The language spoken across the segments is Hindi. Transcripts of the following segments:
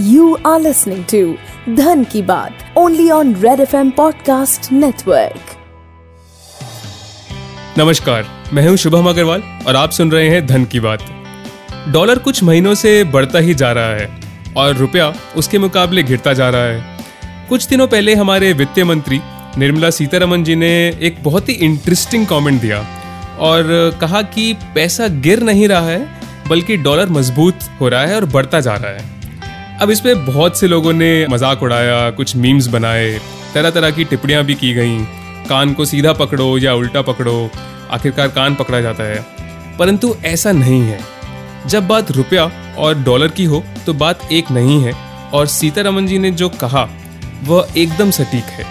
You are listening to Dhan Ki Baat, only on Red FM Podcast Network. नमस्कार, मैं हूँ शुभम अग्रवाल और आप सुन रहे हैं धन की बात। डॉलर कुछ महीनों से बढ़ता ही जा रहा है और रुपया उसके मुकाबले गिरता जा रहा है। कुछ दिनों पहले हमारे वित्त मंत्री निर्मला सीतारमन जी ने एक बहुत ही इंटरेस्टिंग कमेंट दिया और कहा कि पैसा गिर नहीं रहा है, बल्कि डॉलर मज़बूत हो रहा है और बढ़ता जा रहा है। अब इस बहुत से लोगों ने मज़ाक उड़ाया, कुछ मीम्स बनाए, तरह तरह की टिप्पणियाँ भी की गई। कान को सीधा पकड़ो या उल्टा पकड़ो, आखिरकार कान पकड़ा जाता है। परंतु ऐसा नहीं है। जब बात रुपया और डॉलर की हो तो बात एक नहीं है, और सीतारमन जी ने जो कहा, वह एकदम सटीक है।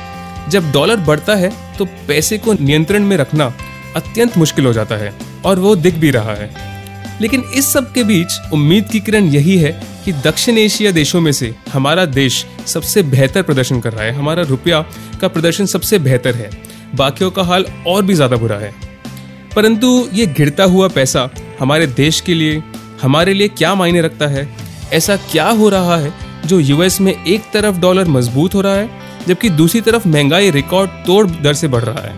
जब डॉलर बढ़ता है तो पैसे को नियंत्रण में रखना अत्यंत मुश्किल हो जाता है, और वो दिख भी रहा है। लेकिन इस सब के बीच उम्मीद की किरण यही है कि दक्षिण एशिया देशों में से हमारा देश सबसे बेहतर प्रदर्शन कर रहा है, हमारा रुपया का प्रदर्शन सबसे बेहतर है, बाकियों का हाल और भी ज़्यादा बुरा है। परंतु ये गिरता हुआ पैसा हमारे देश के लिए, हमारे लिए क्या मायने रखता है? ऐसा क्या हो रहा है जो यूएस में एक तरफ़ डॉलर मज़बूत हो रहा है, जबकि दूसरी तरफ़ महँगाई रिकॉर्ड तोड़ दर से बढ़ रहा है?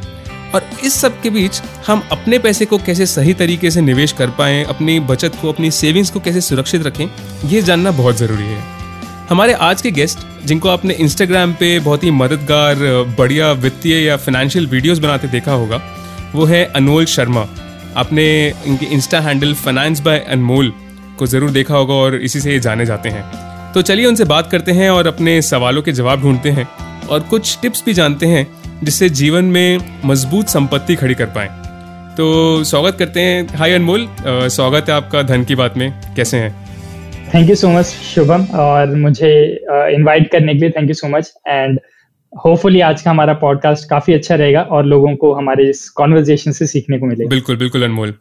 और इस सब के बीच हम अपने पैसे को कैसे सही तरीके से निवेश कर पाएँ, अपनी बचत को, अपनी सेविंग्स को कैसे सुरक्षित रखें, ये जानना बहुत ज़रूरी है। हमारे आज के गेस्ट, जिनको आपने इंस्टाग्राम पे बहुत ही मददगार, बढ़िया वित्तीय या फाइनेंशियल वीडियोस बनाते देखा होगा, वो है अनमोल शर्मा। आपने इनके insta handle finance by Anmol को ज़रूर देखा होगा और इसी से ये जाने जाते हैं। तो चलिए उनसे बात करते हैं और अपने सवालों के जवाब ढूंढते हैं और कुछ टिप्स भी जानते हैं। जिससे जीवन में मज़बूत संपत्ति खड़ी कर पाए। तो स्वागत करते हैं। हाय अनमोल स्वागत है आपका धन की बात में। कैसे हैं? Thank you so much Shubham और मुझे इनवाइट करने के लिए thank you so much and hopefully आज का हमारा पॉडकास्ट काफ़ी अच्छा रहेगा और लोगों को हमारे इस कॉन्वर्जेशन से सीखने को मिलेगा। बिल्कुल बिल्कुल अनमोल।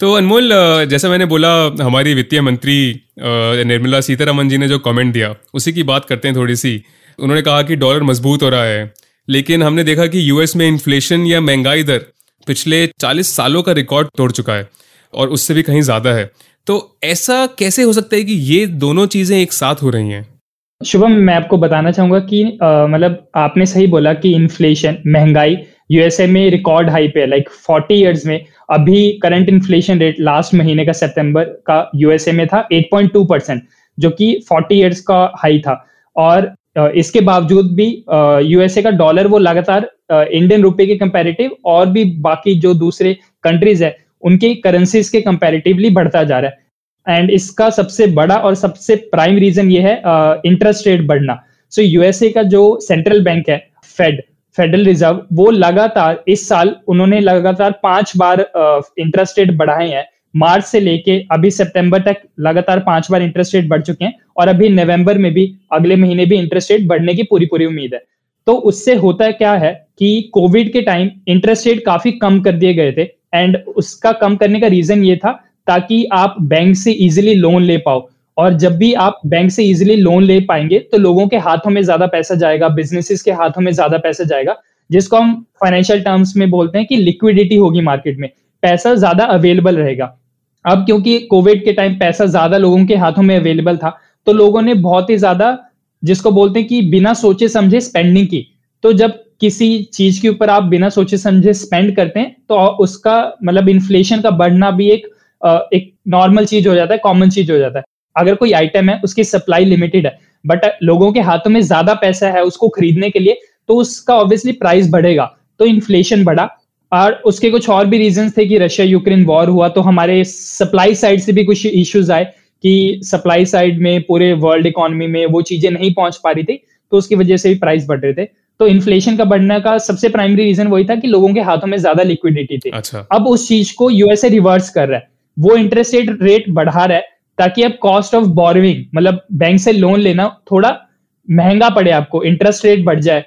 तो अनमोल जैसा मैंने बोला हमारी वित्तीय मंत्री निर्मला सीतारमन जी ने जो कमेंट दिया उसी की बात करते हैं थोड़ी सी। उन्होंने कहा कि डॉलर मज़बूत हो रहा है। लेकिन हमने देखा कि यूएस में इन्फ्लेशन या महँगाई दर पिछले 40 सालों का रिकॉर्ड तोड़ चुका है और उससे भी कहीं ज़्यादा है। तो ऐसा कैसे हो सकता है कि ये दोनों चीज़ें एक साथ हो रही हैं? शुभम, मैं आपको बताना चाहूँगा कि मतलब आपने सही बोला कि इन्फ्लेशन महँगाई यूएसए में रिकॉर्ड हाई पे लाइक फोर्टी इयर्स में। अभी करंट इन्फ्लेशन रेट लास्ट महीने का सितंबर का यूएसए में था 8.2 परसेंट जो कि 40 इयर्स का हाई था। और इसके बावजूद भी यूएसए का डॉलर वो लगातार इंडियन रुपए के कंपैरेटिव और भी बाकी जो दूसरे कंट्रीज़ है उनके करेंसीज के कंपैरेटिवली बढ़ता जा रहा है। एंड इसका सबसे बड़ा और सबसे प्राइम रीजन ये है इंटरेस्ट रेट बढ़ना। सो so, यूएसए का जो सेंट्रल बैंक है फेड फेडरल रिज़र्व वो लगातार इस साल उन्होंने लगातार पाँच बार इंटरेस्ट रेट बढ़ाए हैं। मार्च से लेके अभी सितंबर तक लगातार पाँच बार इंटरेस्ट रेट बढ़ चुके हैं और अभी नवंबर में भी, अगले महीने भी इंटरेस्ट रेट बढ़ने की पूरी पूरी उम्मीद है। तो उससे होता क्या है कि कोविड के टाइम इंटरेस्ट रेट काफ़ी कम कर दिए गए थे एंड उसका कम करने का रीजन ये था ताकि आप बैंक से इजिली लोन ले पाओ। और जब भी आप बैंक से इजिली लोन ले पाएँगे तो लोगों के हाथों में ज़्यादा पैसा जाएगा बिजनेसेस के हाथों में ज़्यादा पैसा जाएगा, जिसको हम फाइनेंशियल टर्म्स में बोलते हैं कि लिक्विडिटी होगी मार्केट में। पैसा ज़्यादा अवेलेबल रहेगा। अब क्योंकि कोविड के टाइम पैसा ज़्यादा लोगों के हाथों में अवेलेबल था तो लोगों ने बहुत ही ज़्यादा जिसको बोलते हैं कि बिना सोचे समझे स्पेंडिंग की। तो जब किसी चीज़ के ऊपर आप बिना सोचे समझे स्पेंड करते हैं तो उसका मतलब इन्फ्लेशन का बढ़ना भी एक एक नॉर्मल चीज़ हो जाता है कॉमन चीज़ हो जाता है। अगर कोई आइटम है, उसकी सप्लाई लिमिटेड है बट लोगों के हाथों में ज़्यादा पैसा है उसको खरीदने के लिए तो उसका ऑब्वियसली प्राइस बढ़ेगा तो इन्फ्लेशन बढ़ा। और उसके कुछ और भी रीजन थे कि रशिया यूक्रेन वॉर हुआ तो हमारे सप्लाई साइड से भी कुछ इश्यूज़ आए कि सप्लाई साइड में पूरे वर्ल्ड इकोनॉमी में वो चीज़ें नहीं पहुँच पा रही थी तो उसकी वजह से भी प्राइस बढ़ रहे थे। तो इन्फ्लेशन का बढ़ने का सबसे प्राइमरी रीजन वही था कि लोगों के हाथों में ज़्यादा लिक्विडिटी थी। अच्छा। अब उस चीज़ को यूएसए रिवर्स कर रहा है। वो इंटरेस्ट रेट रेट बढ़ा रहा है ताकि अब कॉस्ट ऑफ़ बोरोइंग मतलब बैंक से लोन लेना थोड़ा महँगा पड़े आपको इंटरेस्ट रेट बढ़ जाए।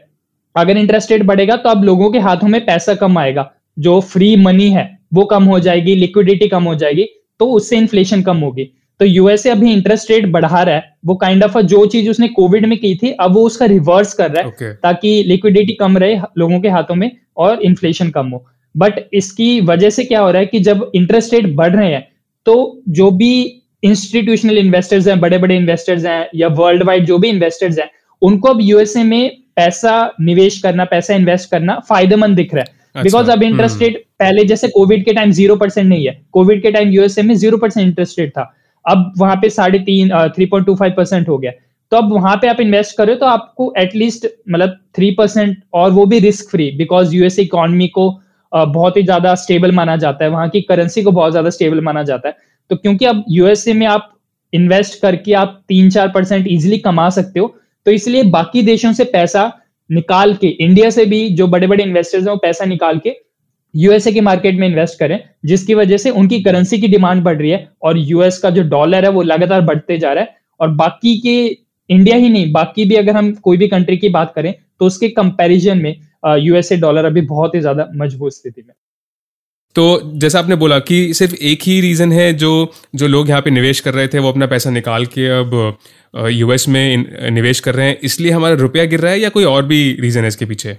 अगर इंटरेस्ट रेट बढ़ेगा तो अब लोगों के हाथों में पैसा कम आएगा। जो फ्री मनी है वो कम हो जाएगी लिक्विडिटी कम हो जाएगी तो उससे इन्फ्लेशन कम होगी। तो यूएसए अभी इंटरेस्ट रेट बढ़ा रहा है वो काइंड ऑफ़ जो चीज़ उसने कोविड में की थी अब वो उसका रिवर्स कर रहा है okay. ताकि लिक्विडिटी कम रहे लोगों के हाथों में और इन्फ्लेशन कम हो। बट इसकी वजह से क्या हो रहा है कि जब इंटरेस्ट रेट बढ़ रहे हैं तो जो भी इंस्टीट्यूशनल इन्वेस्टर्स हैं बड़े बड़े इन्वेस्टर्स हैं या वर्ल्ड वाइड जो भी इन्वेस्टर्स हैं उनको अब यूएसए में पैसा निवेश करना पैसा इन्वेस्ट करना फ़ायदेमंद दिख रहा है। बिकॉज़ अच्छा, अब इंटरेस्ट रेट हम्म। पहले जैसे कोविड के टाइम ज़ीरो परसेंट नहीं है। कोविड के टाइम यूएसए में ज़ीरो परसेंट इंटरेस्ट रेट था। अब वहाँ पे साढ़े तीन three point two five percent हो गया। तो अब वहाँ पे आप इन्वेस्ट करो तो आपको एटलीस्ट मतलब थ्री परसेंट और वो भी risk free because US economy को बहुत ही ज़्यादा स्टेबल माना जाता है। वहाँ की करेंसी को बहुत ज़्यादा स्टेबल माना जाता है। तो क्योंकि अब यूएसए में आप इन्वेस्ट करके आप तीन चार परसेंट इजिली कमा सकते हो तो इसलिए बाकी देशों से पैसा निकाल के इंडिया से भी जो बड़े बड़े इन्वेस्टर्स हैं वो पैसा निकाल के यूएसए के मार्केट में इन्वेस्ट करें, जिसकी वजह से उनकी करेंसी की डिमांड बढ़ रही है और यूएस का जो डॉलर है वो लगातार बढ़ते जा रहा है। और बाकी के इंडिया ही नहीं, बाकी भी अगर हम कोई भी कंट्री की बात करें तो उसके कंपैरिजन में यूएसए डॉलर अभी बहुत ही ज़्यादा मज़बूत स्थिति में तो जैसा आपने बोला कि सिर्फ़ एक ही रीज़न है जो जो लोग यहाँ पे निवेश कर रहे थे वो अपना पैसा निकाल के अब यूएस में निवेश कर रहे हैं। इसलिए हमारा रुपया गिर रहा है या कोई और भी रीज़न है इसके पीछे?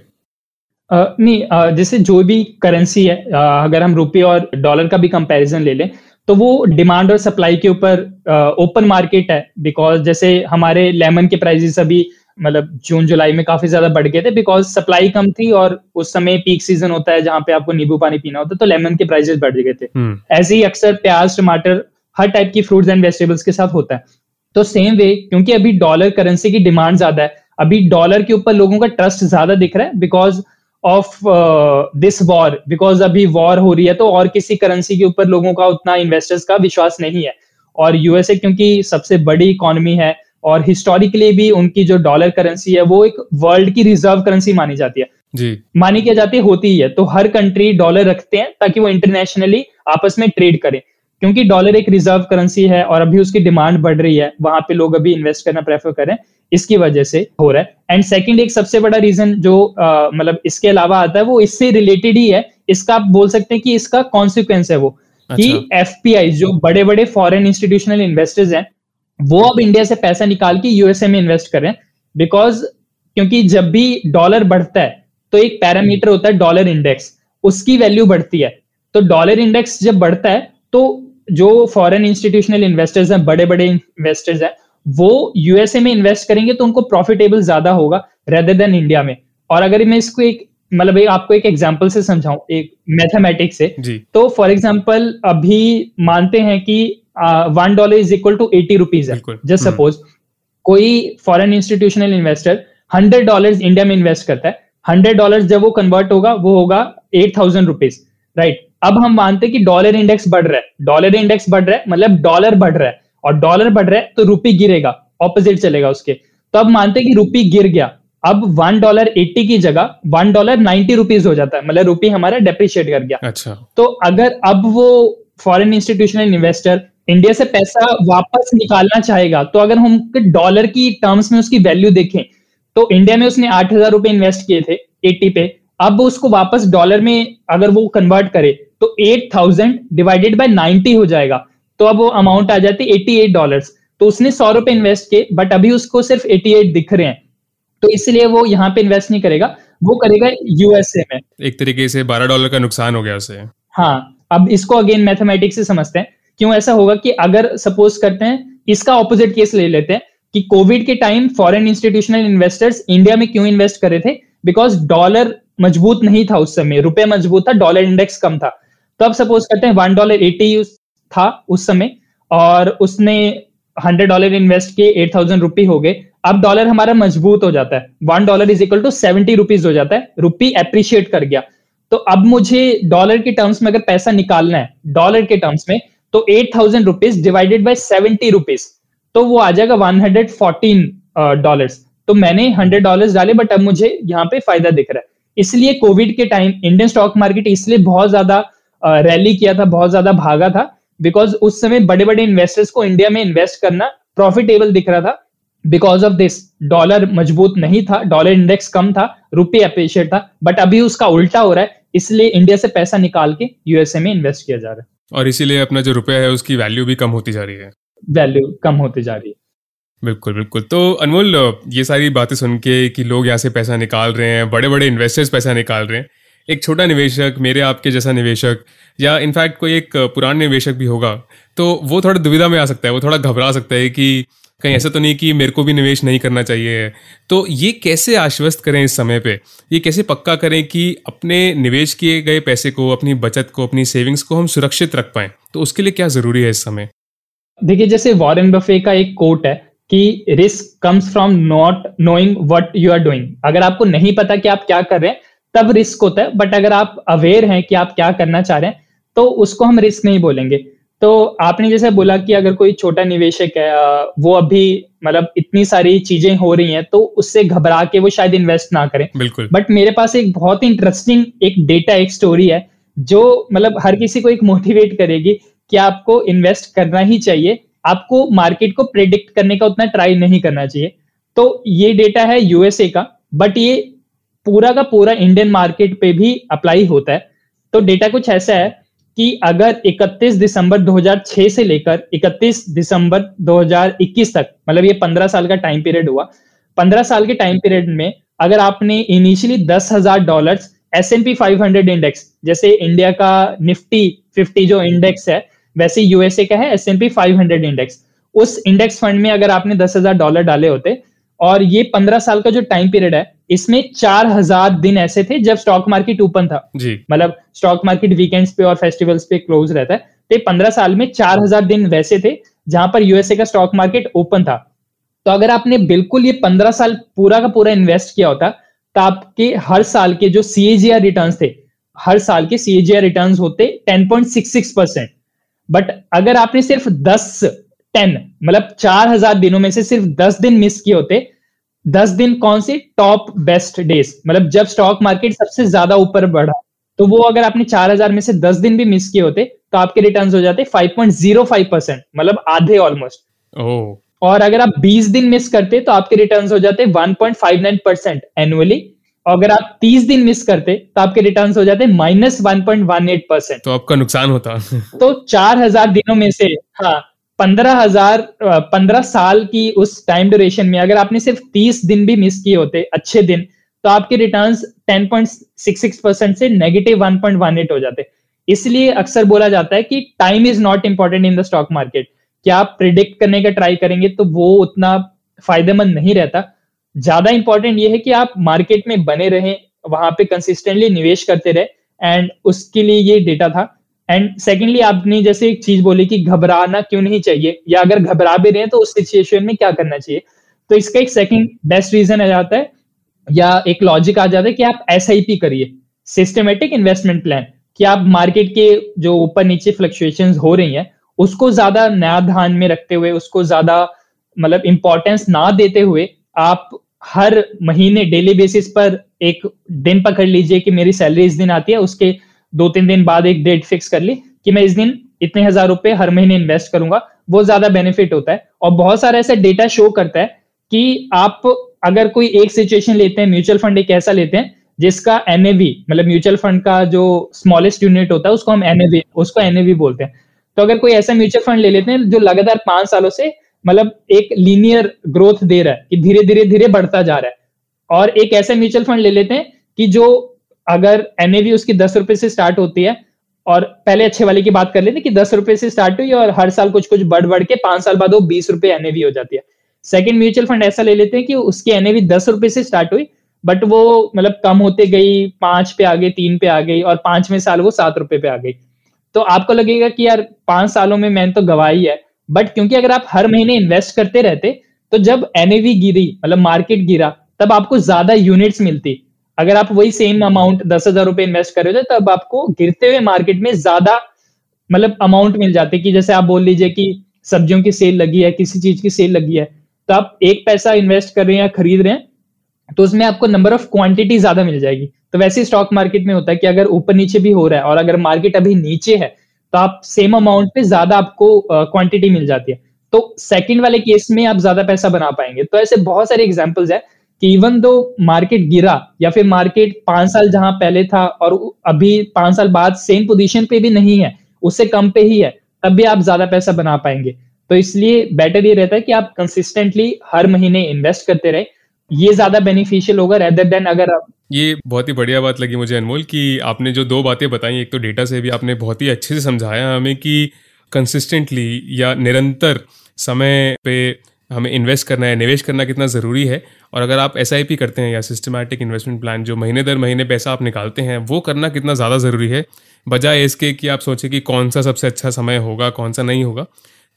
Uh, नहीं uh, जैसे जो भी करेंसी है uh, अगर हम रुपये और डॉलर का भी कंपैरिजन ले लें तो वो डिमांड और सप्लाई के ऊपर ओपन मार्केट है। बिकॉज़ जैसे हमारे लेमन के प्राइजेस अभी मतलब जून जुलाई में काफ़ी ज़्यादा बढ़ गए थे बिकॉज़ सप्लाई कम थी और उस समय पीक सीज़न होता है जहाँ पे आपको नींबू पानी पीना होता है तो लेमन के प्राइजेस बढ़ गए थे। हम्म। ऐसे ही अक्सर प्याज टमाटर हर टाइप की फ्रूट्स एंड वेजिटेबल्स के साथ होता है। तो सेम वे क्योंकि अभी डॉलर करेंसी की डिमांड ज़्यादा है अभी डॉलर के ऊपर लोगों का ट्रस्ट ज़्यादा दिख रहा है because of this war because अभी वॉर हो रही है तो और किसी करेंसी के ऊपर लोगों का उतना इन्वेस्टर्स का विश्वास नहीं है। और यूएसए क्योंकि सबसे बड़ी इकोनॉमी है और हिस्टोरिकली भी उनकी जो डॉलर करेंसी है वो एक वर्ल्ड की रिज़र्व करेंसी मानी जाती है। जी। मानी क्या जाती है होती ही है। तो हर कंट्री डॉलर रखते हैं ताकि वो इंटरनेशनली आपस में ट्रेड करें। क्योंकि डॉलर एक रिज़र्व करेंसी है और अभी उसकी डिमांड बढ़ रही है वहाँ पे लोग अभी इन्वेस्ट करना प्रेफर करें इसकी वजह से हो रहा है। एंड सेकंड एक सबसे बड़ा रीजन जो मतलब इसके अलावा आता है वो इससे रिलेटेड ही है। इसका आप बोल सकते हैं कि इसका कॉन्सिक्वेंस है वो। अच्छा। कि एफपीआई जो बड़े बड़े फॉरेन इंस्टीट्यूशनल इन्वेस्टर्स हैं वो अब इंडिया से पैसा निकाल के यूएसए में इन्वेस्ट करें बिकॉज़ क्योंकि जब भी डॉलर बढ़ता है तो एक पैरामीटर होता है डॉलर इंडेक्स उसकी वैल्यू बढ़ती है। तो डॉलर इंडेक्स जब बढ़ता है तो जो फॉरेन इंस्टीट्यूशनल इन्वेस्टर्स हैं बड़े बड़े इन्वेस्टर्स हैं वो यूएसए में इन्वेस्ट करेंगे तो उनको प्रॉफिटेबल ज़्यादा होगा रेदर देन इंडिया में। और अगर मैं इसको एक मतलब आपको एक एग्ज़ाम्पल से समझाऊं एक मैथमेटिक्स से तो फॉर एग्ज़ाम्पल अभी मानते हैं कि one dollar is equal to eighty rupees है जस्ट सपोज़। कोई foreign institutional investor hundred dollar India में इन्वेस्ट करता है हंड्रेड डॉलर जब वो कन्वर्ट होगा वो होगा एट थाउज़ेंड रुपीज़ राइट अब हम मानते हैं कि डॉलर इंडेक्स बढ़ रहा है। डॉलर इंडेक्स बढ़ रहा है मतलब डॉलर बढ़ रहा है। और डॉलर बढ़ रहा है तो रुपी गिरेगा ऑपोजिट चलेगा उसके। तो अब मानते हैं कि रुपी गिर गया। अब वन डॉलर एट्टी की जगह वन डॉलर नाइनटी रुपीज़ हो जाता है। मतलब रुपी हमारा डेप्रिशिएट कर गया। अच्छा। तो अगर अब वो फॉरेन इंस्टीट्यूशनल इन्वेस्टर इंडिया से पैसा वापस निकालना चाहेगा तो अगर हम डॉलर की टर्म्स में उसकी वैल्यू देखें तो इंडिया में उसने आठ हज़ार रुपए इन्वेस्ट किए थे एटी पे। अब उसको वापस डॉलर में अगर वो कन्वर्ट करे तो eight thousand divided by ninety हो जाएगा। तो अब वो अमाउंट आ जाती है एटी एट डॉलर तो उसने सौ रुपए इन्वेस्ट किए बट अभी उसको सिर्फ़ एटी एट दिख रहे हैं। तो इसलिए वो यहाँ पे इन्वेस्ट नहीं करेगा वो करेगा यूएसए में। एक तरीके से बारह डॉलर का नुकसान हो गया उसे। हाँ अब इसको अगेन मैथमेटिक्स से समझते हैं। क्यों ऐसा होगा कि अगर सपोज़ करते हैं, इसका ऑपोजिट केस ले लेते हैं कि कोविड के time foreign institutional investors India में क्यों इन्वेस्ट करे थे? बिकॉज़ डॉलर मज़बूत नहीं था उस समय, रुपए मज़बूत था डॉलर इंडेक्स कम था। तो अब सपोज़ करते हैं वन डॉलर एटी था उस समय और उसने हंड्रेड डॉलर इन्वेस्ट किए एट थाउज़ेंड रुपी हो गए। अब डॉलर हमारा मज़बूत हो जाता है। One dollar is equal to seventy rupees हो जाता है। रुपी एप्रिशिएट कर गया। तो अब मुझे डॉलर के टर्म्स में अगर पैसा निकालना है डॉलर के टर्म्स में तो eight thousand rupees divided by seventy rupees तो वो आ जाएगा वन हंड्रेड फोर्टीन डॉलर तो मैंने हंड्रेड डॉलर डाले बट अब मुझे यहाँ पे फ़ायदा दिख रहा है। इसलिए कोविड के टाइम इंडियन स्टॉक मार्केट इसलिए बहुत ज़्यादा रैली किया था, बहुत ज़्यादा भागा था बिकॉज़ उस समय बड़े बड़े इन्वेस्टर्स को इंडिया में इन्वेस्ट करना प्रॉफिटेबल दिख रहा था। बिकॉज़ ऑफ़ दिस डॉलर मज़बूत नहीं था डॉलर इंडेक्स कम था रुपये अप्रिशिएट था बट अभी उसका उल्टा हो रहा है, इसलिए इंडिया से पैसा निकाल के यूएसए में इन्वेस्ट किया जा रहा है। और इसीलिए अपना जो रुपया है उसकी वैल्यू भी कम होती जा रही है। वैल्यू कम होती जा रही है। बिल्कुल बिल्कुल। तो अनमोल ये सारी बातें सुन के कि लोग यहाँ से पैसा निकाल रहे हैं बड़े बड़े इन्वेस्टर्स पैसा निकाल रहे हैं एक छोटा निवेशक, मेरे आपके जैसा निवेशक, या इनफैक्ट कोई एक पुराना निवेशक भी होगा तो वो थोड़ा दुविधा में आ सकता है, वो थोड़ा घबरा सकता है कि कहीं ऐसा तो नहीं कि मेरे को भी निवेश नहीं करना चाहिए। तो ये कैसे आश्वस्त करें इस समय पे? ये कैसे पक्का करें कि अपने निवेश किए गए पैसे को, अपनी बचत को, अपनी सेविंग्स को हम सुरक्षित रख पाएँ? तो उसके लिए क्या ज़रूरी है इस समय? देखिए, जैसे वॉरेन बफे का एक कोट है कि risk comes from not knowing what you are doing अगर आपको नहीं पता कि आप क्या कर रहे हैं तब रिस्क होता है। बट अगर आप अवेयर हैं कि आप क्या करना चाह रहे हैं तो उसको हम रिस्क नहीं बोलेंगे। तो आपने जैसे बोला कि अगर कोई छोटा निवेशक है वो अभी मतलब इतनी सारी चीज़ें हो रही हैं तो उससे घबरा के वो शायद इन्वेस्ट ना करें। बिल्कुल। बट मेरे पास एक बहुत ही इंटरेस्टिंग एक डेटा एक स्टोरी है जो मतलब हर किसी को एक मोटिवेट करेगी कि आपको इन्वेस्ट करना ही चाहिए। आपको मार्केट को प्रेडिक्ट करने का उतना ट्राई नहीं करना चाहिए। तो ये डेटा है यूएसए का बट ये पूरा का पूरा इंडियन मार्केट पे भी अप्लाई होता है। तो डेटा कुछ ऐसा है कि अगर 31 दिसंबर 2006 से लेकर 31 दिसंबर 2021 तक मतलब ये 15 साल का टाइम पीरियड हुआ 15 साल के टाइम पीरियड में अगर आपने इनिशियली दस हज़ार dollar S and P five hundred index जैसे इंडिया का निफ्टी फिफ्टी जो इंडेक्स है, वैसे यूएसए का है S and P five hundred index उस इंडेक्स फंड में अगर आपने दस हज़ार डॉलर डाले होते और ये पंद्रह साल का जो टाइम पीरियड है इसमें चार हज़ार दिन ऐसे थे जब स्टॉक मार्केट ओपन था। मतलब स्टॉक मार्केट वीकेंड्स पे और फेस्टिवल्स पे क्लोज रहता है। तो पंद्रह साल में चार हज़ार दिन वैसे थे जहाँ पर यूएसए का स्टॉक मार्केट ओपन था। तो अगर आपने बिल्कुल ये पंद्रह साल पूरा का पूरा इन्वेस्ट किया होता तो आपके हर साल के जो सीएजीआर रिटर्न थे हर साल के सीएजीआर रिटर्न होते ten point six six percent but अगर आपने सिर्फ़ दस टेन मतलब चार हज़ार दिनों में से सिर्फ़ दस दिन मिस किए होते दस दिन कौन से टॉप बेस्ट डेज़ मतलब जब स्टॉक मार्केट सबसे ज़्यादा ऊपर बढ़ा तो वो अगर आपने चार हज़ार में से दस दिन भी मिस किए होते तो आपके रिटर्न हो जाते five point zero five percent मतलब आधे ऑलमोस्ट और अगर आप बीस दिन मिस करते तो आपके रिटर्न हो जाते one point five nine percent annually अगर आप तीस दिन मिस करते तो आपके रिटर्न हो जाते minus one point one eight percent तो आपका नुकसान होता। तो चार हज़ार दिनों में से हाँ पंद्रह हज़ार पंद्रह साल की उस टाइम ड्यूरेशन में अगर आपने सिर्फ़ तीस दिन भी मिस किए होते, अच्छे दिन तो आपके return ten point six six percent से negative one point one eight हो जाते। इसलिए अक्सर बोला जाता है कि time is not important in the stock market क्या आप प्रिडिक्ट करने का ट्राई करेंगे तो वो उतना फ़ायदेमंद नहीं रहता। ज़्यादा इंपॉर्टेंट ये है कि आप मार्केट में बने रहें, वहाँ पे कंसिस्टेंटली निवेश करते रहे एंड उसके लिए ये डेटा था एंड सेकेंडली आपने जैसे एक चीज़ बोली कि घबराना क्यों नहीं चाहिए? या अगर घबरा भी रहे हैं तो उस सिचुएशन में क्या करना चाहिए? तो इसका एक सेकेंड बेस्ट रीजन आ जाता है, या एक लॉजिक आ जाता है कि आप एसआईपी करिए। सिस्टमेटिक इन्वेस्टमेंट प्लान कि आप मार्केट के जो ऊपर नीचे फ्लक्चुएशन हो रही हैं, उसको ज़्यादा नया ध्यान में रखते हुए, उसको ज़्यादा मतलब इंपॉर्टेंस ना देते हुए आप हर महीने डेली बेसिस पर एक दिन पकड़ लीजिए कि मेरी सैलरी इस दिन आती है, उसके दो तीन दिन बाद एक डेट फिक्स कर ली कि मैं इस दिन इतने हज़ार रुपए हर महीने इन्वेस्ट करूँगा। वो ज़्यादा बेनिफिट होता है। और बहुत सारा ऐसा डेटा शो करता है कि आप अगर कोई एक सिचुएशन लेते हैं म्यूचुअल फंड एक ऐसा लेते हैं, जिसका एनएवी मतलब म्यूचुअल फंड का जो स्मॉलेस्ट यूनिट होता है, उसको हम एनएवी उसको एनएवी बोलते हैं। तो अगर कोई ऐसा म्यूचुअल फंड ले लेते हैं, जो लगातार पाँच सालों से मतलब एक लीनियर ग्रोथ दे रहा है, कि धीरे धीरे धीरे बढ़ता जा रहा है। और एक ऐसा म्यूचुअल फंड ले लेते हैं कि जो अगर एनएवी उसकी दस रुपए से स्टार्ट होती है, और पहले अच्छे वाले की बात कर लेते कि दस रुपए से स्टार्ट हुई और हर साल कुछ कुछ बढ़ बढ़ के पाँच साल बाद वो बीस रुपए एनएवी हो जाती है। सेकंड म्यूचुअल फंड ऐसा ले लेते हैं कि उसकी एनएवी दस रुपए से स्टार्ट हुई बट वो मतलब कम होते गई, पाँच पे आ गई, तीन पे आ गई, और पाँचवें साल वो सात रुपए पे आ गई। तो आपको लगेगा कि यार पाँच सालों में मैंने तो गवाही है बट क्योंकि अगर आप हर महीने इन्वेस्ट करते रहते तो जब एनएवी गिरी मतलब मार्केट गिरा, तब आपको ज़्यादा यूनिट्स मिलती। अगर आप वही सेम अमाउंट दस हज़ार रुपए इन्वेस्ट कर रहे थे तब आपको गिरते हुए मार्केट में ज़्यादा मतलब अमाउंट मिल जाते कि जैसे आप बोल लीजिए कि सब्जियों की सेल लगी है, किसी चीज़ की सेल लगी है तो आप एक पैसा इन्वेस्ट कर रहे हैं या खरीद रहे हैं तो उसमें आपको नंबर ऑफ़ क्वांटिटी ज़्यादा मिल जाएगी। तो वैसे स्टॉक मार्केट में होता है कि अगर ऊपर नीचे भी हो रहा है और अगर मार्केट अभी नीचे है तो आप सेम अमाउंट पे ज़्यादा आपको क्वांटिटी मिल जाती है। तो सेकंड वाले केस में आप ज़्यादा पैसा बना पाएँगे। तो ऐसे बहुत सारे एग्जाम्पल्स है कि इवन दो मार्केट गिरा, या फिर मार्केट पाँच साल जहाँ पहले था और अभी पाँच साल बाद सेम पोजीशन पे भी नहीं है, उससे कम पे ही है, तब भी आप ज़्यादा पैसा बना पाएँगे। तो इसलिए बेटर ये रहता है कि आप कंसिस्टेंटली हर महीने इन्वेस्ट करते रहे। ये ज़्यादा बेनिफिशियल होगा रेदर देन अगर आप ये बहुत ही बढ़िया बात लगी मुझे अनमोल कि आपने जो दो बातें बताई, एक तो डेटा से भी आपने बहुत ही अच्छे से समझाया हमें कि कंसिस्टेंटली या निरंतर समय पे हमें इन्वेस्ट करना है निवेश करना कितना ज़रूरी है और अगर आप एसआईपी करते हैं या सिस्टमैटिक इन्वेस्टमेंट प्लान जो महीने दर महीने पैसा आप निकालते हैं वो करना कितना ज़्यादा ज़रूरी है बजाय इसके कि आप सोचें कि कौन सा सबसे अच्छा समय होगा कौन सा नहीं होगा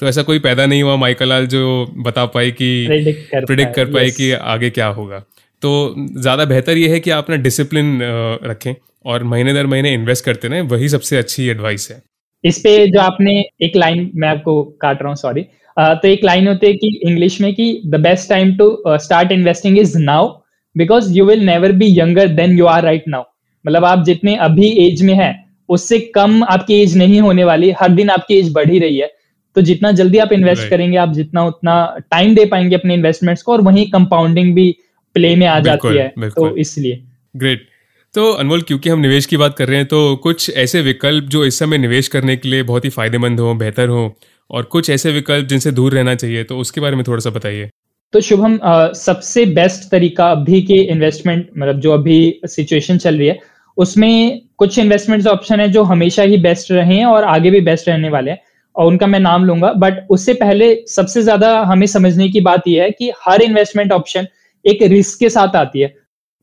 तो ऐसा कोई पैदा नहीं हुआ माइकल लाल जो बता पाए कि प्रिडिक्ट कर पाए कि आगे क्या होगा। तो ज़्यादा बेहतर ये है कि आप ना डिसिप्लिन रखें और महीने दर महीने इन्वेस्ट करते रहें वही सबसे अच्छी एडवाइस है। इस पे जो आपने एक लाइन मैं आपको काट रहा हूँ सॉरी तो एक लाइन होती है कि इंग्लिश में कि the best time to start investing is now because you will never be younger than you are right now मतलब आप जितने अभी एज में है उससे कम आपकी एज नहीं होने वाली हर दिन आपकी एज बढ़ ही रही है। तो जितना जल्दी आप इन्वेस्ट right. करेंगे आप जितना उतना टाइम दे पाएँगे अपने इन्वेस्टमेंट्स को और वहीं कंपाउंडिंग भी प्ले में आ जाती है। तो इसलिए। ग्रेट तो अनमोल क्योंकि हम निवेश की बात कर रहे हैं तो कुछ ऐसे विकल्प जो इस समय निवेश करने के लिए बहुत ही फ़ायदेमंद हो बेहतर हो और कुछ ऐसे विकल्प जिनसे दूर रहना चाहिए तो उसके बारे में थोड़ा सा बताइए। तो शुभम सबसे बेस्ट तरीका अभी के इन्वेस्टमेंट मतलब जो अभी सिचुएशन चल रही है, उसमें कुछ इन्वेस्टमेंट ऑप्शन है जो हमेशा ही बेस्ट रहे हैं और आगे भी बेस्ट रहने वाले हैं, और उनका मैं नाम लूँगा बट उससे पहले सबसे ज़्यादा हमें समझने की बात यह है कि हर इन्वेस्टमेंट ऑप्शन एक रिस्क के साथ आती है।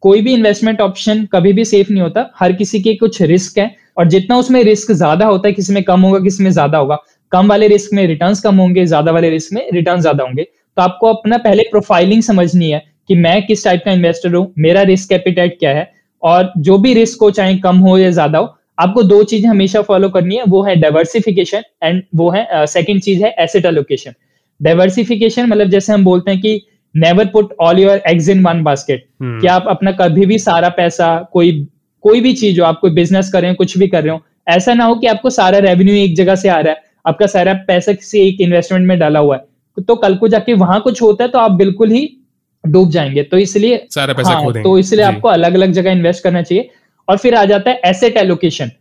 कोई भी इन्वेस्टमेंट ऑप्शन कभी भी सेफ़ नहीं होता, हर किसी के कुछ रिस्क है, और जितना उसमें रिस्क ज़्यादा होता है, किसी में कम होगा, किसी में ज़्यादा होगा कम वाले रिस्क में रिटर्न्स कम होंगे ज़्यादा वाले रिस्क में रिटर्न ज़्यादा होंगे। तो आपको अपना पहले प्रोफाइलिंग समझनी है कि मैं किस टाइप का इन्वेस्टर हूँ मेरा रिस्क कैपिटाइट क्या है और जो भी रिस्क हो चाहे कम हो या ज़्यादा हो आपको दो चीज़ें हमेशा फॉलो करनी है वो है डाइवर्सिफिकेशन एंड वो है सेकंड uh, चीज़ है एसेट एलोकेशन डाइवर्सिफिकेशन मतलब जैसे हम बोलते हैं कि never put all your eggs in one basket कि आप अपना कभी भी सारा पैसा कोई कोई भी चीज़ हो आप कोई बिज़नेस कर रहे हो कुछ भी कर रहे हो ऐसा ना हो कि आपको सारा रेवेन्यू एक जगह से आ रहा है। आपका सारा पैसा किसी एक इन्वेस्टमेंट में डाला हुआ है। तो कल को जाके वहाँ कुछ होता है तो आप बिल्कुल ही डूब जाएँगे। तो इसलिए सारा पैसा हाँ, तो इसलिए आपको अलग अलग जगह इन्वेस्ट करना चाहिए। और फिर आ जाता है एसेट एलोकेशन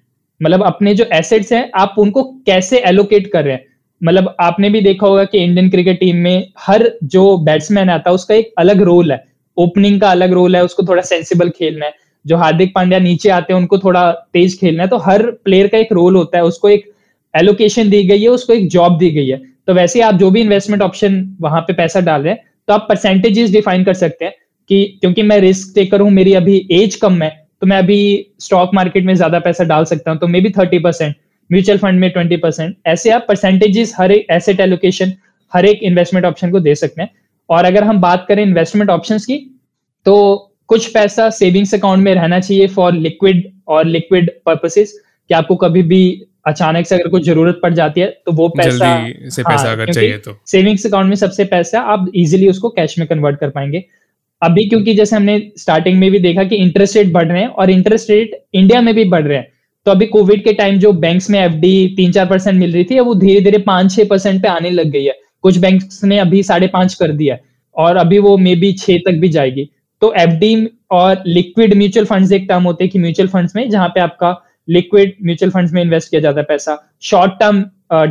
मतलब अपने जो एसेट्स हैं आप उनको कैसे एलोकेट कर रहे हैं? मतलब आपने भी देखा होगा कि इंडियन क्रिकेट टीम में हर जो बैट्समैन आता है उसका एक अलग रोल है। ओपनिंग का अलग रोल है उसको थोड़ा सेंसिबल खेलना है। जो हार्दिक पांड्या नीचे आते हैं उनको थोड़ा तेज खेलना है तो हर प्लेयर का एक रोल होता है। उसको एक एलोकेशन दी गई है, उसको एक जॉब दी गई है। तो वैसे आप जो भी इन्वेस्टमेंट ऑप्शन वहाँ पे पैसा डाल रहे हैं तो आप परसेंटेजेस डिफाइन कर सकते हैं कि क्योंकि मैं रिस्क टेकर हूँ, मेरी अभी एज कम है तो मैं अभी स्टॉक मार्केट में ज़्यादा पैसा डाल सकता हूँ तो maybe thirty percent mutual fund में ट्वेंटी परसेंट ऐसे आप परसेंटेजेस हर एक एसेट एलोकेशन हर एक इन्वेस्टमेंट ऑप्शन को दे सकते हैं। और अगर हम बात करें इन्वेस्टमेंट ऑप्शन की तो कुछ पैसा सेविंग्स अकाउंट में रहना चाहिए फॉर लिक्विड और लिक्विड पर्पसेस कि आपको कभी भी अचानक से अगर कुछ ज़रूरत पड़ जाती है तो वो पैसा से पैसा हाँ, अगर चाहिए तो। सेविंग्स अकाउंट में सबसे पैसा आप इजीली उसको कैश में कन्वर्ट कर पाएँगे। अभी क्योंकि जैसे हमने स्टार्टिंग में भी देखा कि इंटरेस्ट रेट बढ़ रहे हैं और इंटरेस्ट रेट इंडिया में भी बढ़ रहे हैं तो अभी कोविड के टाइम जो बैंक्स में एफ़ तीन चार परसेंट मिल रही थी वो धीरे धीरे पाँच छह परसेंट पे आने लग गई है। कुछ बैंक ने अभी साढ़े पाँच कर दिया और अभी वो मे बी छह तक भी जाएगी। तो एफडी और लिक्विड म्यूचुअल फंड्स एक टर्म होते हैं कि म्यूचुअल फंड्स में जहाँ पे आपका लिक्विड म्यूचुअल फंड्स में इन्वेस्ट किया जाता है पैसा। शॉर्ट टर्म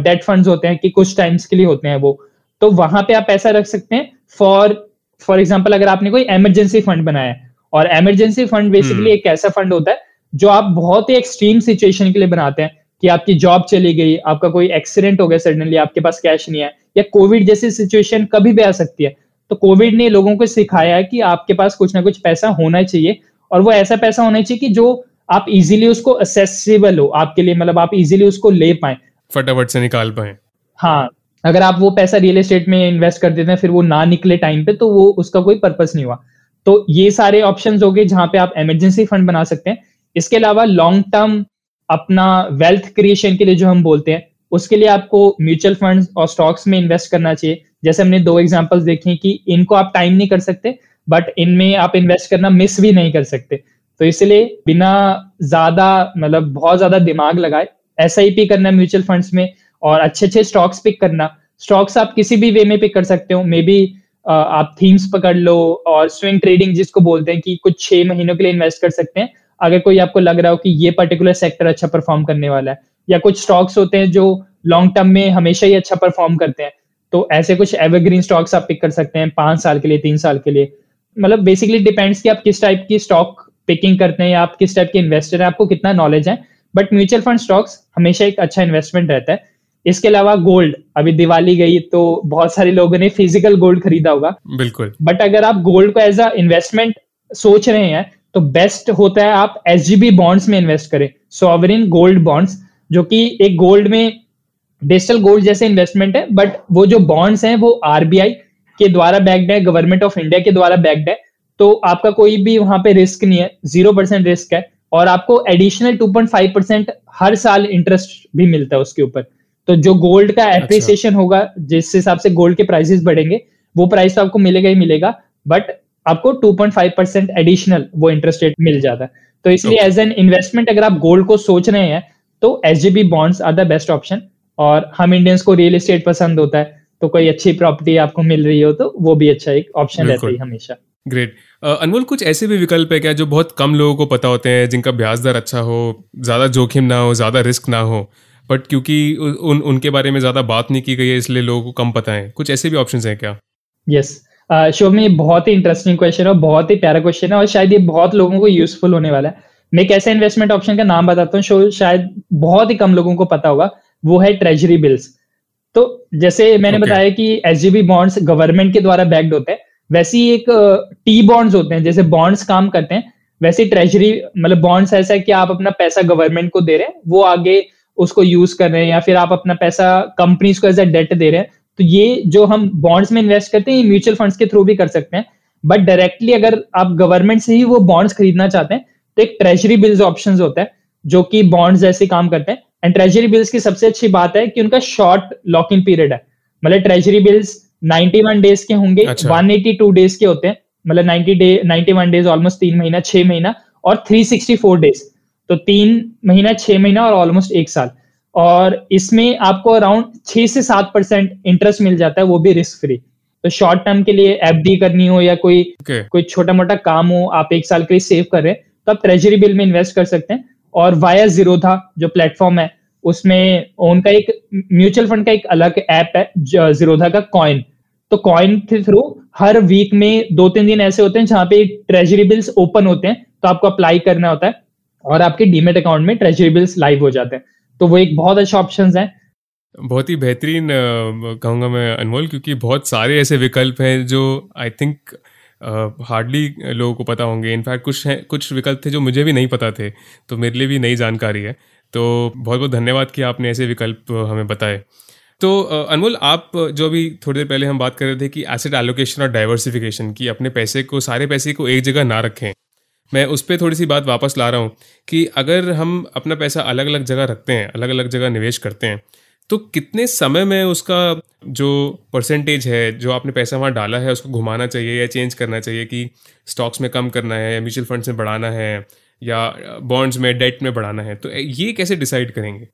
डेट फंड्स होते हैं कि कुछ टाइम्स के लिए होते हैं वो। तो वहाँ पे आप पैसा रख सकते हैं। फॉर फॉर एग्ज़ाम्पल अगर आपने कोई इमरजेंसी फंड बनाया है और इमरजेंसी फंड बेसिकली एक ऐसा फंड होता है जो आप बहुत ही एक्सट्रीम सिचुएशन के लिए बनाते हैं कि आपकी जॉब चली गई आपका कोई एक्सीडेंट हो गया सडनली आपके पास कैश नहीं है या कोविड जैसी सिचुएशन कभी भी आ सकती है। तो कोविड ने लोगों को सिखाया है कि आपके पास कुछ ना कुछ पैसा होना चाहिए और वो ऐसा पैसा होना चाहिए कि जो आप इजीली उसको असेसिबल हो आपके लिए मतलब आप इजीली उसको ले पाए। फटाफट से निकाल पाए। हाँ अगर आप वो पैसा रियल एस्टेट में इन्वेस्ट कर देते हैं फिर वो ना निकले टाइम पे तो वो उसका कोई पर्पस नहीं हुआ। तो ये सारे ऑप्शन हो गए जहाँ पे आप इमरजेंसी फंड बना सकते हैं। इसके अलावा लॉन्ग टर्म अपना वेल्थ क्रिएशन के लिए जो हम बोलते हैं उसके लिए आपको म्यूचुअल फंड और स्टॉक्स में इन्वेस्ट करना चाहिए। जैसे हमने दो एग्जाम्पल्स देखे कि इनको आप टाइम नहीं कर सकते बट इनमें आप इन्वेस्ट करना मिस भी नहीं कर सकते। तो इसलिए बिना ज़्यादा मतलब बहुत ज़्यादा दिमाग लगाए एसआईपी करना म्यूचुअल फंड्स में और अच्छे अच्छे स्टॉक्स पिक करना। स्टॉक्स आप किसी भी वे में पिक कर सकते हो। मे बी आप थीम्स पकड़ लो और स्विंग ट्रेडिंग जिसको बोलते हैं कि कुछ छह महीनों के लिए इन्वेस्ट कर सकते हैं। अगर कोई आपको लग रहा हो कि ये पर्टिकुलर सेक्टर अच्छा परफॉर्म करने वाला है या कुछ स्टॉक्स होते हैं जो लॉन्ग टर्म में हमेशा ही अच्छा परफॉर्म करते हैं तो ऐसे कुछ एवरग्रीन स्टॉक्स आप पिक कर सकते हैं पाँच साल के लिए, तीन साल के लिए। मतलब बेसिकली डिपेंड्स कि आप किस टाइप की स्टॉक पिकिंग करते हैं या आप किस टाइप के इन्वेस्टर हैं आपको कितना नॉलेज है। बट म्यूचुअल फंड स्टॉक्स हमेशा एक अच्छा इन्वेस्टमेंट रहता है। इसके अलावा गोल्ड अभी दिवाली गई तो बहुत सारे लोगों ने फ़िज़िकल गोल्ड खरीदा होगा। बिल्कुल। बट अगर आप गोल्ड को एज अ इन्वेस्टमेंट सोच रहे हैं तो बेस्ट होता है आप एसजीबी बॉन्ड्स में इन्वेस्ट करें। सॉवरिन गोल्ड बॉन्ड्स जो कि एक गोल्ड में डिजिटल गोल्ड जैसे इन्वेस्टमेंट है बट वो जो बॉन्ड्स हैं वो आरबीआई के द्वारा बैक्ड है गवर्नमेंट ऑफ़ इंडिया के द्वारा बैक्ड है। तो आपका कोई भी वहाँ पे रिस्क नहीं है ज़ीरो परसेंट रिस्क है और आपको additional two point five percent हर साल इंटरेस्ट भी मिलता है उसके ऊपर। तो जो गोल्ड का एप्रिसिएशन अच्छा। होगा जिस हिसाब से गोल्ड के प्राइसेस बढ़ेंगे वो प्राइस तो आपको मिलेगा ही मिलेगा बट आपको 2.5 परसेंट एडिशनल वो इंटरेस्ट रेट मिल जाता है। तो इसलिए एज एन इन्वेस्टमेंट अगर आप गोल्ड को सोच रहे हैं तो S G bonds are the best option और हम इंडियंस को रियल एस्टेट पसंद होता है तो कोई अच्छी प्रॉपर्टी आपको मिल रही हो तो वो भी अच्छा एक ऑप्शन रहता है हमेशा। ग्रेट अनमोल कुछ ऐसे भी विकल्प है क्या जो बहुत कम लोगों को पता होते हैं जिनका ब्याज दर अच्छा हो ज़्यादा जोखिम ना हो ज़्यादा रिस्क ना हो? बट क्योंकि उन उनके बारे में ज़्यादा बात नहीं की गई है इसलिए लोगों को कम पता है। कुछ ऐसे भी ऑप्शन है क्या? यस शो में बहुत ही इंटरेस्टिंग क्वेश्चन है बहुत ही प्यारा क्वेश्चन है और शायद ये बहुत लोगों को यूजफुल होने वाला है। मैं एक ऐसे इन्वेस्टमेंट ऑप्शन का नाम बताता हूँ शो शायद बहुत ही कम लोगों को पता होगा वो है ट्रेजरी बिल्स तो जैसे मैंने okay. बताया कि एस बॉन्ड्स गवर्नमेंट के द्वारा बैक्ड होते हैं वैसे ही एक टी बॉन्ड्स होते हैं, जैसे बॉन्ड्स काम करते हैं, वैसे ट्रेजरी मतलब बॉन्ड्स ऐसा है कि आप अपना पैसा गवर्नमेंट को दे रहे हैं, वो आगे उसको यूज़ कर रहे हैं या फिर आप अपना पैसा कंपनीज़ को एज अ डेट दे रहे हैं तो ये जो हम बॉन्ड्स में इन्वेस्ट करते हैं, ये म्यूचुअल फंड्स के थ्रू भी कर सकते हैं बट डायरेक्टली अगर आप गवर्नमेंट से ही वो बॉन्ड्स खरीदना चाहते हैं तो एक ट्रेजरी बिल्स ऑप्शन होता है, जो कि बॉन्ड्स जैसे काम करते हैं एंड ट्रेजरी बिल्स की सबसे अच्छी बात है कि उनका शॉर्ट लॉक इन पीरियड है मतलब ट्रेजरी बिल्स 91 डेज़ के होंगे अच्छा। 182 डेज़ के होते हैं मतलब 90 डे 91 डेज़ ऑलमोस्ट तीन महीना छह महीना और 364 डेज़ तो तीन महीना छह महीना और ऑलमोस्ट एक साल। और इसमें आपको अराउंड छह से सात परसेंट इंटरेस्ट मिल जाता है वो भी रिस्क फ्री तो शॉर्ट टर्म के लिए एफडी करनी हो या कोई okay. कोई छोटा मोटा काम हो आप एक साल के लिए सेव कर रहे हैं तो आप ट्रेजरी बिल में इन्वेस्ट कर सकते हैं। और वाया जीरोधा जो प्लेटफॉर्म है उसमें उनका एक म्यूचुअल फंड का एक अलग ऐप है जीरोधा का कॉइन तो कॉइन के थ्रू हर वीक में दो तीन दिन ऐसे होते हैं जहाँ पे ट्रेजरी बिल्स ओपन होते हैं तो आपको अप्लाई करना होता है और आपके डीमेट अकाउंट में ट्रेजरी बिल्स लाइव हो जाते हैं। तो वो एक बहुत अच्छा ऑप्शन है। बहुत ही बेहतरीन कहूँगा मैं अनमोल, क्योंकि बहुत सारे ऐसे विकल्प हैं जो आई थिंक हार्डली लोगों को पता होंगे। इनफैक्ट कुछ हैं, कुछ विकल्प थे जो मुझे भी नहीं पता थे तो मेरे लिए भी नई जानकारी है। तो बहुत बहुत धन्यवाद कि आपने ऐसे विकल्प हमें बताए। तो अनमोल, आप जो अभी थोड़ी देर पहले हम बात कर रहे थे कि एसेट एलोकेशन और डाइवर्सिफिकेशन की, अपने पैसे को, सारे पैसे को एक जगह ना रखें। मैं उस पर थोड़ी सी बात वापस ला रहा हूँ कि अगर हम अपना पैसा अलग अलग जगह रखते हैं अलग अलग जगह निवेश करते हैं तो कितने समय में उसका जो परसेंटेज है, जो आपने पैसा वहाँ डाला है, उसको घुमाना चाहिए या चेंज करना चाहिए कि स्टॉक्स में कम करना है या म्यूचुअल फंड्स में बढ़ाना है या बॉन्ड्स में डेट में बढ़ाना है तो ये कैसे डिसाइड करेंगे?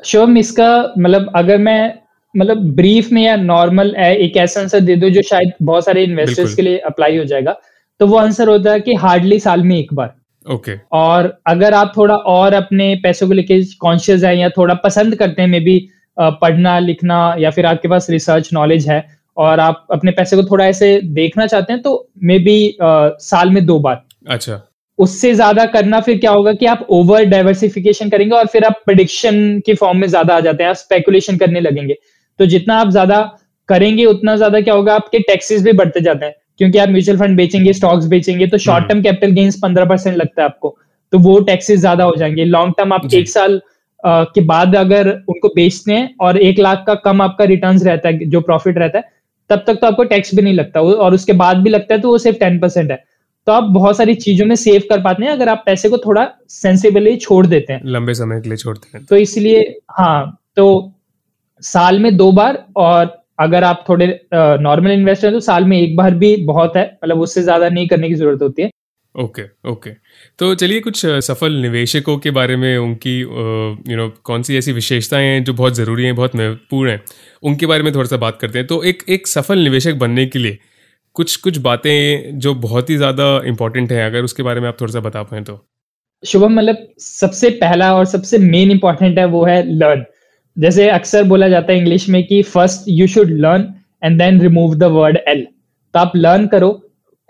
शोम इसका मतलब अगर मैं मतलब ब्रीफ में या नॉर्मल एक ऐसा आंसर दे दो जो शायद बहुत सारे इन्वेस्टर्स के लिए अप्लाई हो जाएगा। तो वो आंसर होता है कि हार्डली साल में एक बार। Okay okay. और अगर आप थोड़ा और अपने पैसों को लेके कॉन्शियस है या थोड़ा पसंद करते हैं मे बी पढ़ना लिखना या फिर आपके पास रिसर्च नॉलेज है और आप अपने पैसे को थोड़ा ऐसे देखना चाहते हैं तो मे बी साल में दो बार। अच्छा। उससे ज़्यादा करना फिर क्या होगा कि आप ओवर डाइवर्सिफिकेशन करेंगे और फिर आप प्रडिक्शन के फॉर्म में ज़्यादा आ जाते हैं आप स्पेकुलेशन करने लगेंगे। तो जितना आप ज़्यादा करेंगे उतना ज़्यादा क्या होगा आपके टैक्सेस भी बढ़ते जाते हैं। क्योंकि आप म्यूचुअल फंड बेचेंगे स्टॉक्स बेचेंगे तो शॉर्ट टर्म कैपिटल गेन्स पंद्रह परसेंट लगता है आपको। तो वो टैक्सेस ज़्यादा हो जाएँगे। लॉन्ग टर्म आप एक साल आ, के बाद अगर उनको बेचते हैं और एक लाख का कम आपका रिटर्न रहता है जो प्रॉफिट रहता है तब तक तो आपको टैक्स भी नहीं लगता। और उसके बाद भी लगता है तो वो सिर्फ़ टेन परसेंट है। तो आप बहुत सारी चीज़ों में सेव कर पाते हैं अगर आप पैसे को थोड़ा सेंसिबली छोड़ देते हैं। लंबे समय के लिए छोड़ते हैं। तो इसलिए हाँ तो साल में दो बार और अगर आप थोड़े नॉर्मल इन्वेस्टर हैं तो साल में एक बार भी बहुत है। मतलब उससे ज़्यादा नहीं करने की ज़रूरत होती है। Okay okay, okay. okay. तो चलिए कुछ सफल निवेशकों के बारे में उनकी यू नो कौन सी ऐसी विशेषताएँ हैं जो बहुत ज़रूरी हैं बहुत महत्वपूर्ण हैं उनके बारे में थोड़ा सा बात करते हैं। तो एक एक सफल निवेशक बनने के लिए कुछ कुछ बातें जो बहुत ही ज़्यादा इंपॉर्टेंट हैं अगर उसके बारे में आप थोड़ा सा बता पाएँ तो। शुभम मतलब सबसे पहला और सबसे मेन इंपॉर्टेंट है वो है लर्न जैसे अक्सर बोला जाता है इंग्लिश में कि first you should learn and then remove the word L तो आप लर्न करो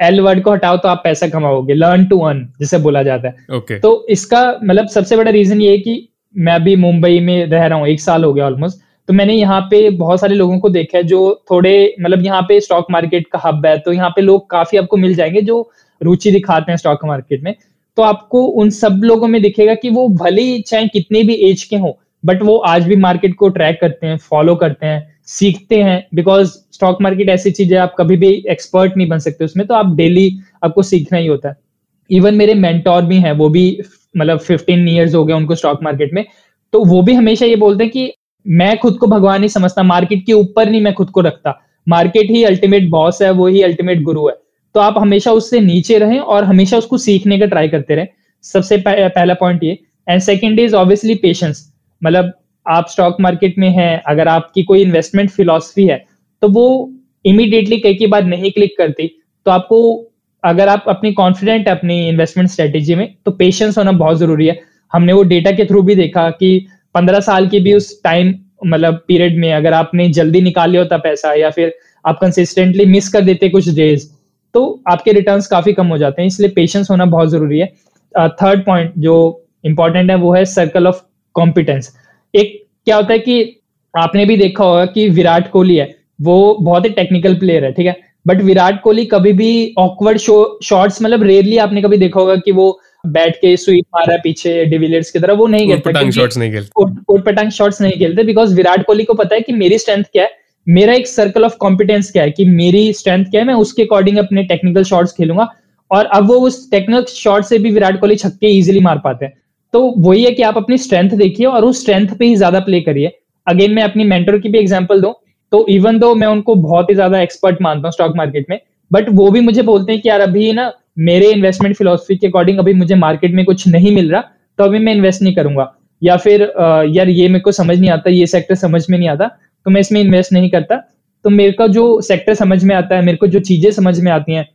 एल वर्ड को हटाओ तो आप पैसा कमाओगे लर्न टू अर्न जिसे बोला जाता है। Okay. तो इसका मतलब सबसे बड़ा रीजन ये है कि मैं अभी मुंबई में रह रहा हूँ एक साल हो गया ऑलमोस्ट तो मैंने यहाँ पे बहुत सारे लोगों को देखा है जो थोड़े मतलब यहाँ पे स्टॉक मार्केट का हब है तो यहाँ पे लोग काफ़ी आपको मिल जाएँगे जो रुचि दिखाते हैं स्टॉक मार्केट में। तो आपको उन सब लोगों में दिखेगा कि वो भले ही चाहे कितने भी एज के हों बट वो आज भी मार्केट को ट्रैक करते हैं फॉलो करते हैं, सीखते हैं बिकॉज़ स्टॉक मार्केट ऐसी चीज़ है, आप कभी भी एक्सपर्ट नहीं बन सकते उसमें तो आप डेली आपको सीखना ही होता है। इवन मेरे मेंटोर भी हैं, वो भी मतलब फिफ्टीन ईयर्स हो गए उनको स्टॉक मार्केट में तो वो भी हमेशा ये बोलते हैं कि मैं खुद को भगवान ही समझता मार्केट के ऊपर नहीं मैं खुद को रखता। मार्केट ही अल्टीमेट बॉस है, वो ही अल्टीमेट गुरु है। तो आप हमेशा उससे नीचे रहें और हमेशा उसको सीखने का ट्राई करते रहें। सबसे पहला पॉइंट ये। And second is obviously patience मतलब आप स्टॉक मार्केट में हैं अगर आपकी कोई इन्वेस्टमेंट फिलोसफी है तो वो इमीडिएटली कई की बार नहीं क्लिक करती। तो आपको अगर आप अपनी कॉन्फिडेंट है अपनी इन्वेस्टमेंट स्ट्रेटेजी में तो पेशेंस होना बहुत ज़रूरी है। हमने वो डेटा के थ्रू भी देखा कि पंद्रह साल की भी उस टाइम मतलब पीरियड में अगर आपने जल्दी निकाल लिया होता पैसा या फिर आप कंसिस्टेंटली मिस कर देते कुछ डेज़ तो आपके रिटर्न्स काफ़ी कम हो जाते हैं। इसलिए पेशेंस होना बहुत ज़रूरी है। थर्ड uh, पॉइंट जो इंपॉर्टेंट है वो है सर्कल ऑफ़ कॉम्पिटेंस एक क्या होता है कि आपने भी देखा होगा कि विराट कोहली है वो बहुत ही टेक्निकल प्लेयर है ठीक है? बट विराट कोहली कभी भी ऑकवर्ड शॉट्स मतलब रेयरली आपने कभी देखा होगा कि वो बैठ के स्वीप मारा पीछे डिविलियर्स की तरह वो नहीं खेलता शॉट्स नहीं खेलते। पटांग शॉट्स नहीं खेलते बिकॉज़ विराट कोहली को पता है कि मेरी स्ट्रेंथ क्या है मेरा एक सर्कल ऑफ़ कॉम्पिटेंस क्या है कि मेरी स्ट्रेंथ क्या है मैं उसके अकॉर्डिंग अपने टेक्निकल शॉट्स खेलूँगा और अब वो उस टेक्निकल शॉट से भी विराट कोहली छक्के इजिली मार पाते हैं। तो वही है कि आप अपनी स्ट्रेंथ देखिए और उस स्ट्रेंथ पे ही ज़्यादा प्ले करिए। अगेन मैं अपनी मेंटर की भी एग्ज़ाम्पल दूँ तो इवन दो मैं उनको बहुत ही ज़्यादा एक्सपर्ट मानता हूँ स्टॉक मार्केट में बट वो भी मुझे बोलते हैं कि यार अभी ना मेरे इन्वेस्टमेंट फिलोसफी के अकॉर्डिंग अभी मुझे मार्केट में कुछ नहीं मिल रहा तो अभी मैं इन्वेस्ट नहीं करूँगा। या फिर यार ये मेरे को समझ नहीं आता, ये सेक्टर समझ में नहीं आता तो मैं इसमें इन्वेस्ट नहीं करता। तो मेरे को जो सेक्टर समझ में आता है, मेरे को जो चीज़ें समझ में आती हैं,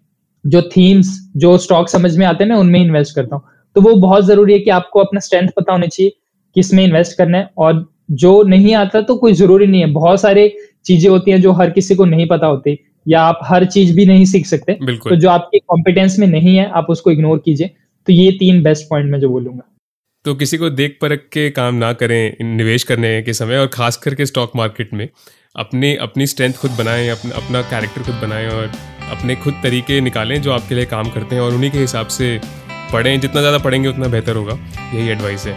जो थीम्स जो स्टॉक समझ में आते हैं, मैं उनमें इन्वेस्ट करता हूँ। तो वो बहुत ज़रूरी है कि आपको अपना स्ट्रेंथ पता होना चाहिए किसमें इन्वेस्ट करना है। और जो नहीं आता तो कोई ज़रूरी नहीं है। बहुत सारे चीज़ें होती हैं जो हर किसी को नहीं पता होती या आप हर चीज़ भी नहीं सीख सकते। तो जो आपकी कॉम्पिटेंस में नहीं है आप उसको इग्नोर कीजिए। तो ये तीन बेस्ट पॉइंट मैं जो बोलूँगा। तो किसी को देख परख के काम ना करें निवेश करने के समय और खास करके स्टॉक मार्केट में अपने अपनी स्ट्रेंथ खुद बनाएँ अपना अपना कैरेक्टर खुद बनाएँ और अपने खुद तरीके निकालें जो आपके लिए काम करते हैं और उन्हीं के हिसाब से पढ़ें जितना ज़्यादा पढ़ेंगे उतना बेहतर होगा। यही एडवाइस है।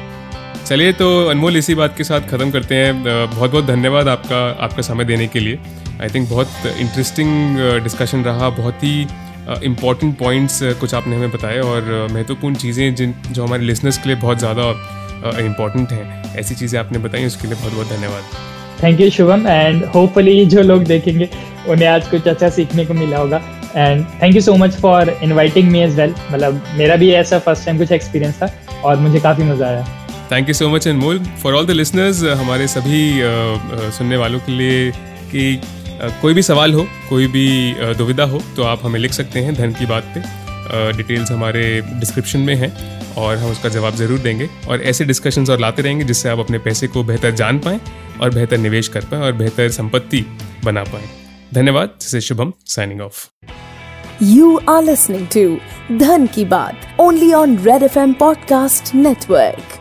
चलिए तो अनमोल इसी बात के साथ ख़त्म करते हैं। बहुत बहुत धन्यवाद आपका आपका समय देने के लिए। आई थिंक बहुत इंटरेस्टिंग डिस्कशन रहा। बहुत ही इंपॉर्टेंट uh, पॉइंट्स uh, कुछ आपने हमें बताए और uh, महत्वपूर्ण चीज़ें जिन जो हमारे लिसनर्स के लिए बहुत ज़्यादा इंपॉर्टेंट हैं। ऐसी चीज़ें आपने बताई उसके लिए बहुत बहुत धन्यवाद। Thank you Shubham and hopefully जो लोग देखेंगे उन्हें आज कुछ अच्छा सीखने को मिला होगा। And thank you so much for inviting me as well मतलब मेरा भी ऐसा फ़र्स्ट टाइम कुछ एक्सपीरियंस था और मुझे काफ़ी मज़ा आया। Thank you so much Anmol for all the listeners हमारे सभी uh, सुनने वालों के लिए कि uh, कोई भी सवाल हो कोई भी uh, दुविधा हो तो आप हमें लिख सकते हैं धन की बात पे। डिटेल्स हमारे डिस्क्रिप्शन में हैं और हम उसका जवाब ज़रूर देंगे। और ऐसे डिस्कशंस और लाते रहेंगे जिससे आप अपने पैसे को बेहतर जान पाएँ और बेहतर निवेश कर पाएँ और बेहतर संपत्ति बना पाएँ। धन्यवाद से Shubham signing off you are listening to Dhan ki Baat only on Red F M podcast network